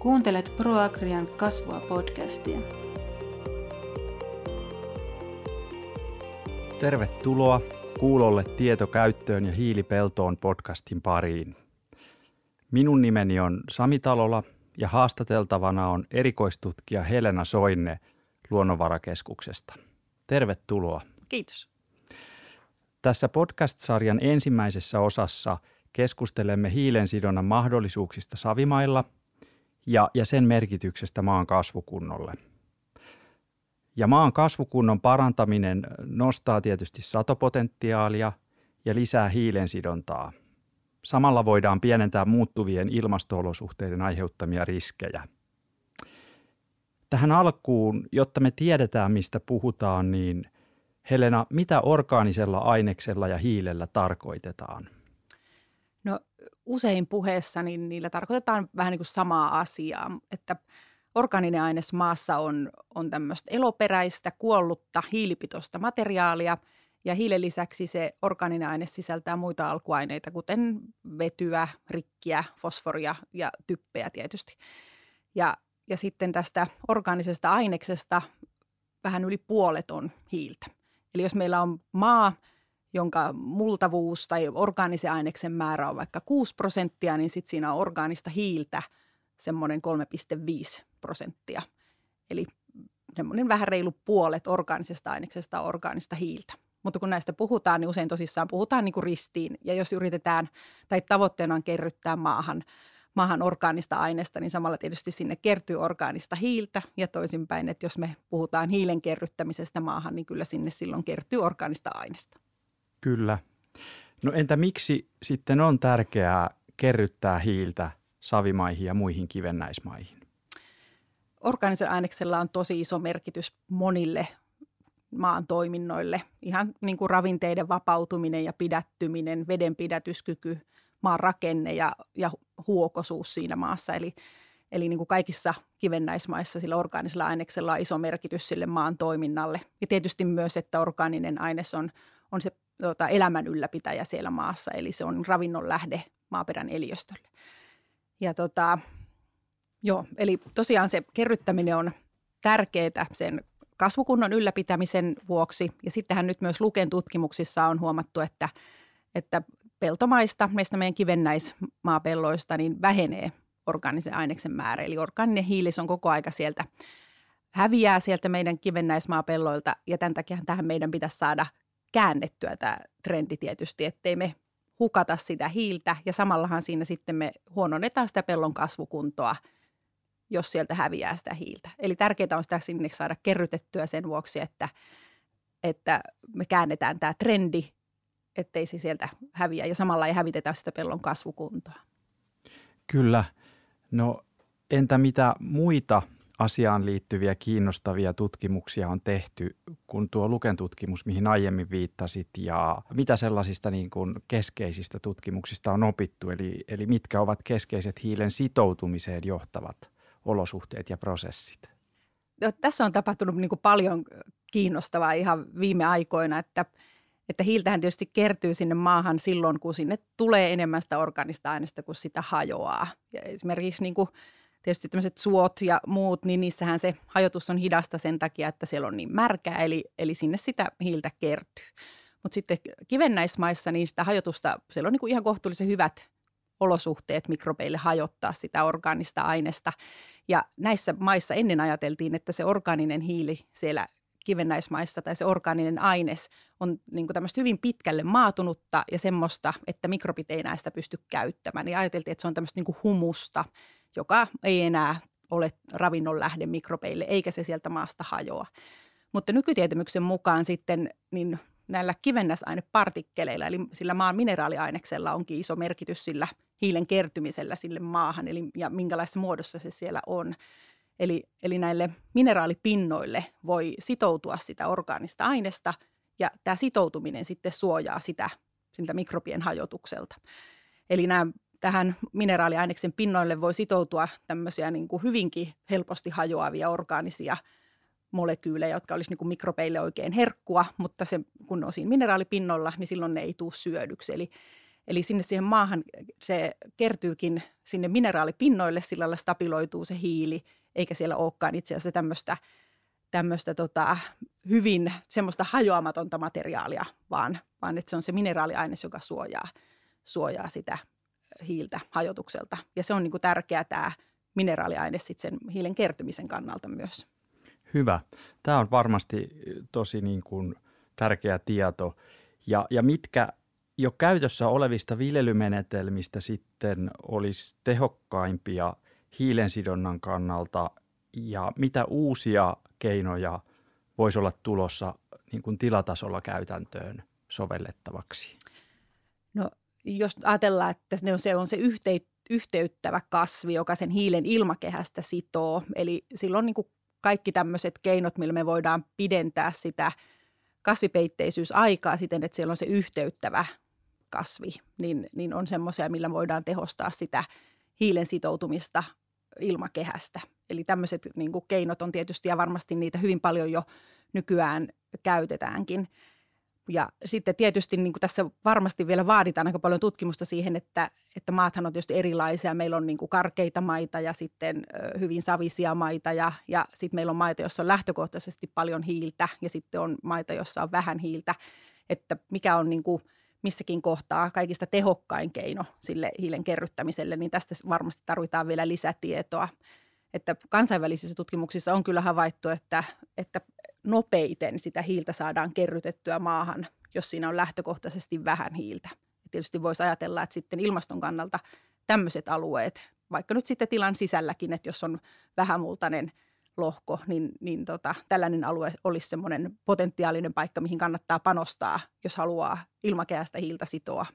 Kuuntelet ProAgrian kasvua podcastia. Tervetuloa kuulolle tietokäyttöön ja hiilipeltoon podcastin pariin. Minun nimeni on Sami Talola ja haastateltavana on erikoistutkija Helena Soinne Luonnonvarakeskuksesta. Tervetuloa. Kiitos. Tässä podcast-sarjan ensimmäisessä osassa keskustelemme hiilensidonnan mahdollisuuksista savimailla ja, ja sen merkityksestä maan kasvukunnolle. Ja maan kasvukunnon parantaminen nostaa tietysti satopotentiaalia ja lisää hiilensidontaa. Samalla voidaan pienentää muuttuvien ilmastoolosuhteiden aiheuttamia riskejä. Tähän alkuun, jotta me tiedetään mistä puhutaan, niin – Helena, mitä orgaanisella aineksella ja hiilellä tarkoitetaan? Usein puheessa niin niillä tarkoitetaan vähän niin kuin samaa asiaa, että orgaaninen aines maassa on, on tämmöistä eloperäistä, kuollutta, hiilipitoista materiaalia ja hiilen lisäksi se orgaaninen aine sisältää muita alkuaineita, kuten vetyä, rikkiä, fosforia ja typpeä tietysti. Ja, ja sitten tästä orgaanisesta aineksesta vähän yli puolet on hiiltä. Eli jos meillä on maa, jonka multavuus tai orgaanisen aineksen määrä on vaikka 6 prosenttia, niin sitten siinä on orgaanista hiiltä semmoinen 3,5 prosenttia. Eli semmoinen vähän reilu puolet orgaanisesta aineksesta on orgaanista hiiltä. Mutta kun näistä puhutaan, niin usein tosissaan puhutaan niin kuin ristiin. Ja jos yritetään tai tavoitteena on kerryttää maahan – maahan orgaanista aineesta, niin samalla tietysti sinne kertyy orgaanista hiiltä ja toisinpäin, että jos me puhutaan hiilen kerryttämisestä maahan, niin kyllä sinne silloin kertyy orgaanista aineesta. Kyllä. No entä miksi sitten on tärkeää kerryttää hiiltä savimaihin ja muihin kivennäismaihin? Orgaanisen aineksella on tosi iso merkitys monille maan toiminnoille. Ihan niin kuin ravinteiden vapautuminen ja pidättyminen, veden pidätyskyky – maan rakenne ja, ja huokosuus siinä maassa. Eli, eli niin kuin kaikissa kivennäismaissa sillä orgaanisella aineksella on iso merkitys sille maan toiminnalle. Ja tietysti myös, että orgaaninen aines on, on se tota, elämän ylläpitäjä siellä maassa, eli se on ravinnon lähde maaperän eliöstölle. Ja tota, joo, eli tosiaan se kerryttäminen on tärkeää sen kasvukunnon ylläpitämisen vuoksi. Ja sittenhän nyt myös Luken tutkimuksissa on huomattu, että, että peltomaista, meistä meidän kivennäismaapelloista, niin vähenee orgaanisen aineksen määrä. Eli orgaaninen hiilis on koko aika sieltä, häviää sieltä meidän kivennäismaapelloilta ja tämän takia tähän meidän pitäisi saada käännettyä tämä trendi tietysti, ettei me hukata sitä hiiltä ja samallahan siinä sitten me huononnetaan sitä pellon kasvukuntoa, jos sieltä häviää sitä hiiltä. Eli tärkeää on sitä sinne saada kerrytettyä sen vuoksi, että, että me käännetään tämä trendi ettei se sieltä häviä ja samalla ei hävitetä sitä pellon kasvukuntoa. Kyllä. No entä mitä muita asiaan liittyviä kiinnostavia tutkimuksia on tehty kuin tuo Luken tutkimus, mihin aiemmin viittasit, ja mitä sellaisista niin kuin keskeisistä tutkimuksista on opittu, eli, eli mitkä ovat keskeiset hiilen sitoutumiseen johtavat olosuhteet ja prosessit? No, tässä on tapahtunut niin kuin paljon kiinnostavaa ihan viime aikoina, että – että hiiltähän tietysti kertyy sinne maahan silloin, kun sinne tulee enemmän sitä organista aineesta kuin sitä hajoaa. Ja esimerkiksi niin kuin tietysti tämmöiset suot ja muut, niin niissähän se hajotus on hidasta sen takia, että siellä on niin märkää, eli, eli sinne sitä hiiltä kertyy. Mutta sitten kivennäismaissa niin sitä hajotusta, siellä on niin kuin ihan kohtuullisen hyvät olosuhteet mikrobeille hajottaa sitä orgaanista aineesta. Ja näissä maissa ennen ajateltiin, että se orgaaninen hiili siellä kivennäismaissa tai se orgaaninen aines on niin kuin tämmöistä hyvin pitkälle maatunutta ja semmoista, että mikrobit ei näistä pysty käyttämään. Ja ajateltiin, että se on tämmöistä niin kuin humusta, joka ei enää ole ravinnon lähde mikrobeille, eikä se sieltä maasta hajoa. Mutta nykytietämyksen mukaan sitten niin näillä kivennäisainepartikkeleilla, eli sillä maan mineraaliaineksella onkin iso merkitys sillä hiilen kertymisellä sille maahan, eli ja minkälaisessa muodossa se siellä on. Eli, eli näille mineraalipinnoille voi sitoutua sitä orgaanista aineesta ja tämä sitoutuminen sitten suojaa sitä siltä mikrobien hajotukselta. Eli nämä, tähän mineraaliaineksen pinnoille voi sitoutua tämmöisiä niin kuin hyvinkin helposti hajoavia orgaanisia molekyylejä, jotka olisi niin kuin mikrobeille oikein herkkua, mutta se, kun on siinä mineraalipinnolla, niin silloin ne ei tule syödyksi. Eli, Eli sinne siihen maahan se kertyykin sinne mineraalipinnoille, sillä lailla stabiloituu se hiili, eikä siellä olekaan itse asiassa tämmöistä, tämmöistä tota, hyvin semmoista hajoamatonta materiaalia, vaan, vaan että se on se mineraaliaines, joka suojaa, suojaa sitä hiiltä hajotukselta. Ja se on niin kuin tärkeää tämä mineraaliaine sitten sen hiilen kertymisen kannalta myös. Hyvä. Tämä on varmasti tosi niin kuin tärkeä tieto. Ja, ja mitkä jo käytössä olevista viljelymenetelmistä sitten olisi tehokkaimpia hiilensidonnan kannalta ja mitä uusia keinoja voisi olla tulossa niin kuin tilatasolla käytäntöön sovellettavaksi? No jos ajatellaan, että se on se, on se yhtey, yhteyttävä kasvi, joka sen hiilen ilmakehästä sitoo, eli silloin niin kuin kaikki tämmöiset keinot, millä me voidaan pidentää sitä kasvipeitteisyysaika siten, että siellä on se yhteyttävä kasvi, niin, niin on semmoisia, millä voidaan tehostaa sitä hiilen sitoutumista ilmakehästä. Eli tämmöiset niin keinot on tietysti ja varmasti niitä hyvin paljon jo nykyään käytetäänkin. Ja sitten tietysti niin kuin tässä varmasti vielä vaaditaan aika paljon tutkimusta siihen, että, että maathan on tietysti erilaisia. Meillä on niin kuin karkeita maita ja sitten hyvin savisia maita ja, ja sitten meillä on maita, joissa on lähtökohtaisesti paljon hiiltä ja sitten on maita, joissa on vähän hiiltä. Että mikä on niin kuin missäkin kohtaa kaikista tehokkain keino sille hiilen kerryttämiselle, niin tästä varmasti tarvitaan vielä lisätietoa. Että kansainvälisissä tutkimuksissa on kyllä havaittu, että, että nopeiten sitä hiiltä saadaan kerrytettyä maahan, jos siinä on lähtökohtaisesti vähän hiiltä. Ja tietysti voisi ajatella, että sitten ilmaston kannalta tämmöiset alueet, vaikka nyt sitten tilan sisälläkin, että jos on vähämultainen lohko, niin, niin tota, tällainen alue olisi semmoinen potentiaalinen paikka, mihin kannattaa panostaa, jos haluaa ilmakehästä hiiltä sitoa,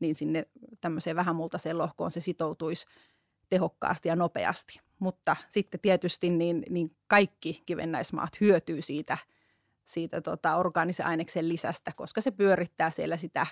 niin sinne tämmöiseen vähämultaiseen lohkoon se sitoutuisi tehokkaasti ja nopeasti. Mutta sitten tietysti niin, niin kaikki kivennäismaat hyötyy siitä, siitä tota orgaanisen aineksen lisästä, koska se pyörittää siellä sitä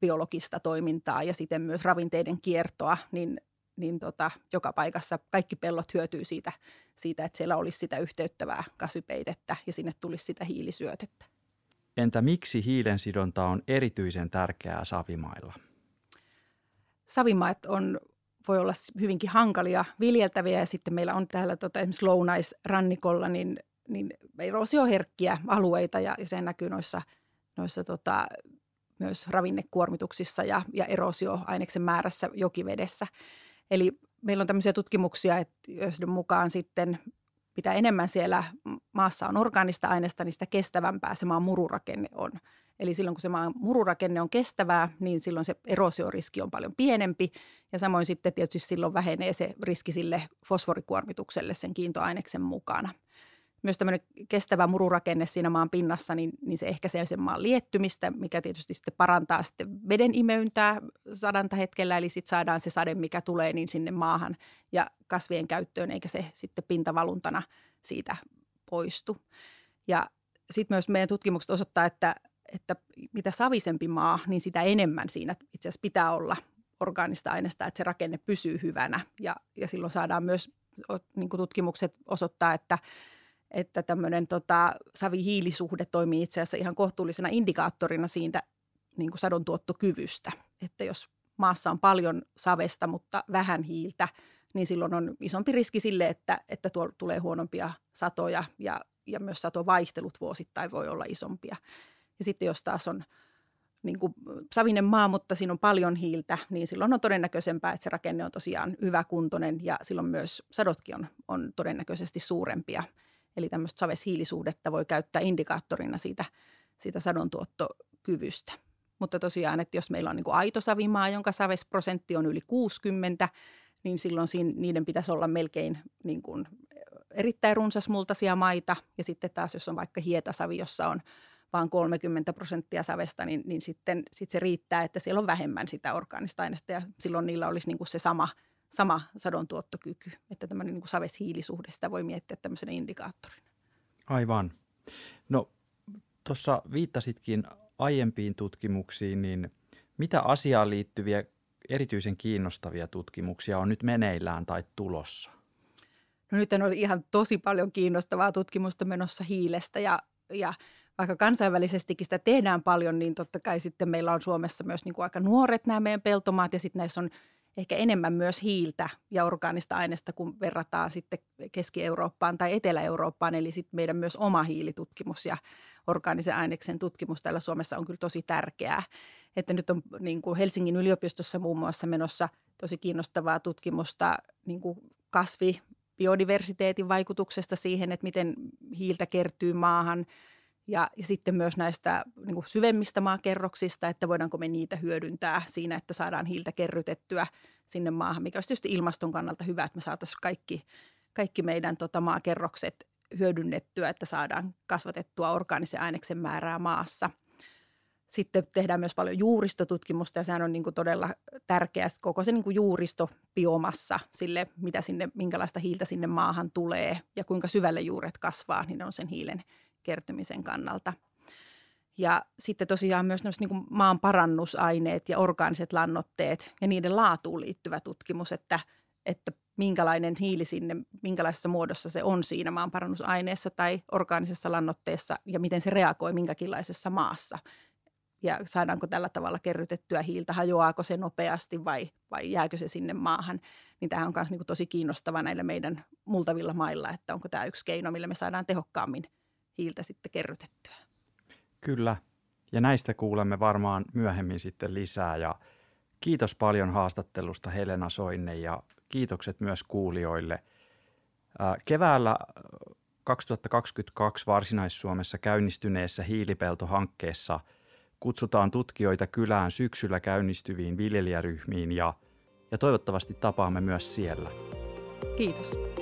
biologista toimintaa ja sitten myös ravinteiden kiertoa, niin, niin tota, joka paikassa kaikki pellot hyötyy siitä, siitä, että siellä olisi sitä yhteyttävää kasvipeitettä ja sinne tulisi sitä hiilisyötettä. Entä miksi hiilensidonta on erityisen tärkeää savimailla? Savimaat on voi olla hyvinkin hankalia viljeltäviä ja sitten meillä on täällä tota, esimerkiksi lounaisrannikolla niin, niin erosioherkkiä alueita ja, ja se näkyy noissa, noissa tota, myös ravinnekuormituksissa ja, ja erosioaineksen määrässä jokivedessä. Eli meillä on tämmöisiä tutkimuksia, että joiden mukaan sitten mitä enemmän siellä maassa on orgaanista aineesta, niin sitä kestävämpää se maan mururakenne on. Eli silloin kun se maan mururakenne on kestävää, niin silloin se erosioriski on paljon pienempi ja samoin sitten tietysti silloin vähenee se riski sille fosforikuormitukselle sen kiintoaineksen mukana. Myös tämmöinen kestävä mururakenne siinä maan pinnassa, niin, niin se ehkäisee sen maan liettymistä, mikä tietysti sitten parantaa sitten veden imeyntää sadanta hetkellä, eli sitten saadaan se sade, mikä tulee, niin sinne maahan ja kasvien käyttöön, eikä se sitten pintavaluntana siitä poistu. Ja sitten myös meidän tutkimukset osoittaa, että että mitä savisempi maa, niin sitä enemmän siinä itse asiassa pitää olla orgaanista aineesta, että se rakenne pysyy hyvänä. Ja, ja silloin saadaan myös, niin tutkimukset osoittaa, että, että tämmöinen tota, savi-hiilisuhde toimii itse asiassa ihan kohtuullisena indikaattorina siitä niin kuin sadon tuottokyvystä. Että jos maassa on paljon savesta, mutta vähän hiiltä, niin silloin on isompi riski sille, että, että tuo tulee huonompia satoja ja, ja myös satovaihtelut vuosittain voi olla isompia. Ja sitten jos taas on niin kuin savinen maa, mutta siinä on paljon hiiltä, niin silloin on todennäköisempää, että se rakenne on tosiaan hyväkuntoinen ja silloin myös sadotkin on, on todennäköisesti suurempia. Eli tämmöistä saveshiilisuhdetta voi käyttää indikaattorina siitä, siitä sadontuottokyvystä. Mutta tosiaan, että jos meillä on niin kuin aito savimaa, jonka savesprosentti on yli 60, niin silloin siinä, niiden pitäisi olla melkein niin kuin erittäin runsasmultaisia maita. Ja sitten taas, jos on vaikka hietasavi, jossa on vaan 30 prosenttia savesta, niin, niin sitten sit se riittää, että siellä on vähemmän sitä orgaanista aineesta ja silloin niillä olisi niin kuin se sama, sama sadon tuottokyky. Että tämmöinen niin saveshiilisuhde, sitä voi miettiä tämmöisenä indikaattorina. Aivan. No tuossa viittasitkin aiempiin tutkimuksiin, niin mitä asiaan liittyviä erityisen kiinnostavia tutkimuksia on nyt meneillään tai tulossa? No nyt on ihan tosi paljon kiinnostavaa tutkimusta menossa hiilestä ja, ja vaikka kansainvälisestikin sitä tehdään paljon, niin totta kai sitten meillä on Suomessa myös niin kuin aika nuoret nämä meidän peltomaat ja sitten näissä on ehkä enemmän myös hiiltä ja orgaanista aineesta, kun verrataan sitten Keski-Eurooppaan tai Etelä-Eurooppaan. Eli sitten meidän myös oma hiilitutkimus ja orgaanisen aineksen tutkimus täällä Suomessa on kyllä tosi tärkeää. Että nyt on niin kuin Helsingin yliopistossa muun muassa menossa tosi kiinnostavaa tutkimusta niin kuin kasvi biodiversiteetin vaikutuksesta siihen, että miten hiiltä kertyy maahan – ja, sitten myös näistä niin kuin syvemmistä maakerroksista, että voidaanko me niitä hyödyntää siinä, että saadaan hiiltä kerrytettyä sinne maahan, mikä olisi tietysti ilmaston kannalta hyvä, että me saataisiin kaikki, kaikki meidän tota, maakerrokset hyödynnettyä, että saadaan kasvatettua orgaanisen aineksen määrää maassa. Sitten tehdään myös paljon juuristotutkimusta ja sehän on niin kuin todella tärkeä koko se niin kuin juuristobiomassa sille, mitä sinne, minkälaista hiiltä sinne maahan tulee ja kuinka syvälle juuret kasvaa, niin on sen hiilen kertymisen kannalta. Ja sitten tosiaan myös niin maan parannusaineet ja orgaaniset lannoitteet ja niiden laatuun liittyvä tutkimus, että, että minkälainen hiili sinne, minkälaisessa muodossa se on siinä maan parannusaineessa tai orgaanisessa lannoitteessa ja miten se reagoi minkäkinlaisessa maassa. Ja saadaanko tällä tavalla kerrytettyä hiiltä, hajoaako se nopeasti vai, vai jääkö se sinne maahan. Niin tämä on myös niin tosi kiinnostava näillä meidän multavilla mailla, että onko tämä yksi keino, millä me saadaan tehokkaammin – hiiltä sitten kerrytettyä. Kyllä, ja näistä kuulemme varmaan myöhemmin sitten lisää. Ja kiitos paljon haastattelusta Helena Soinne ja kiitokset myös kuulijoille. Keväällä 2022 Varsinais-Suomessa käynnistyneessä hiilipeltohankkeessa kutsutaan tutkijoita kylään syksyllä käynnistyviin viljelijäryhmiin ja, ja toivottavasti tapaamme myös siellä. Kiitos.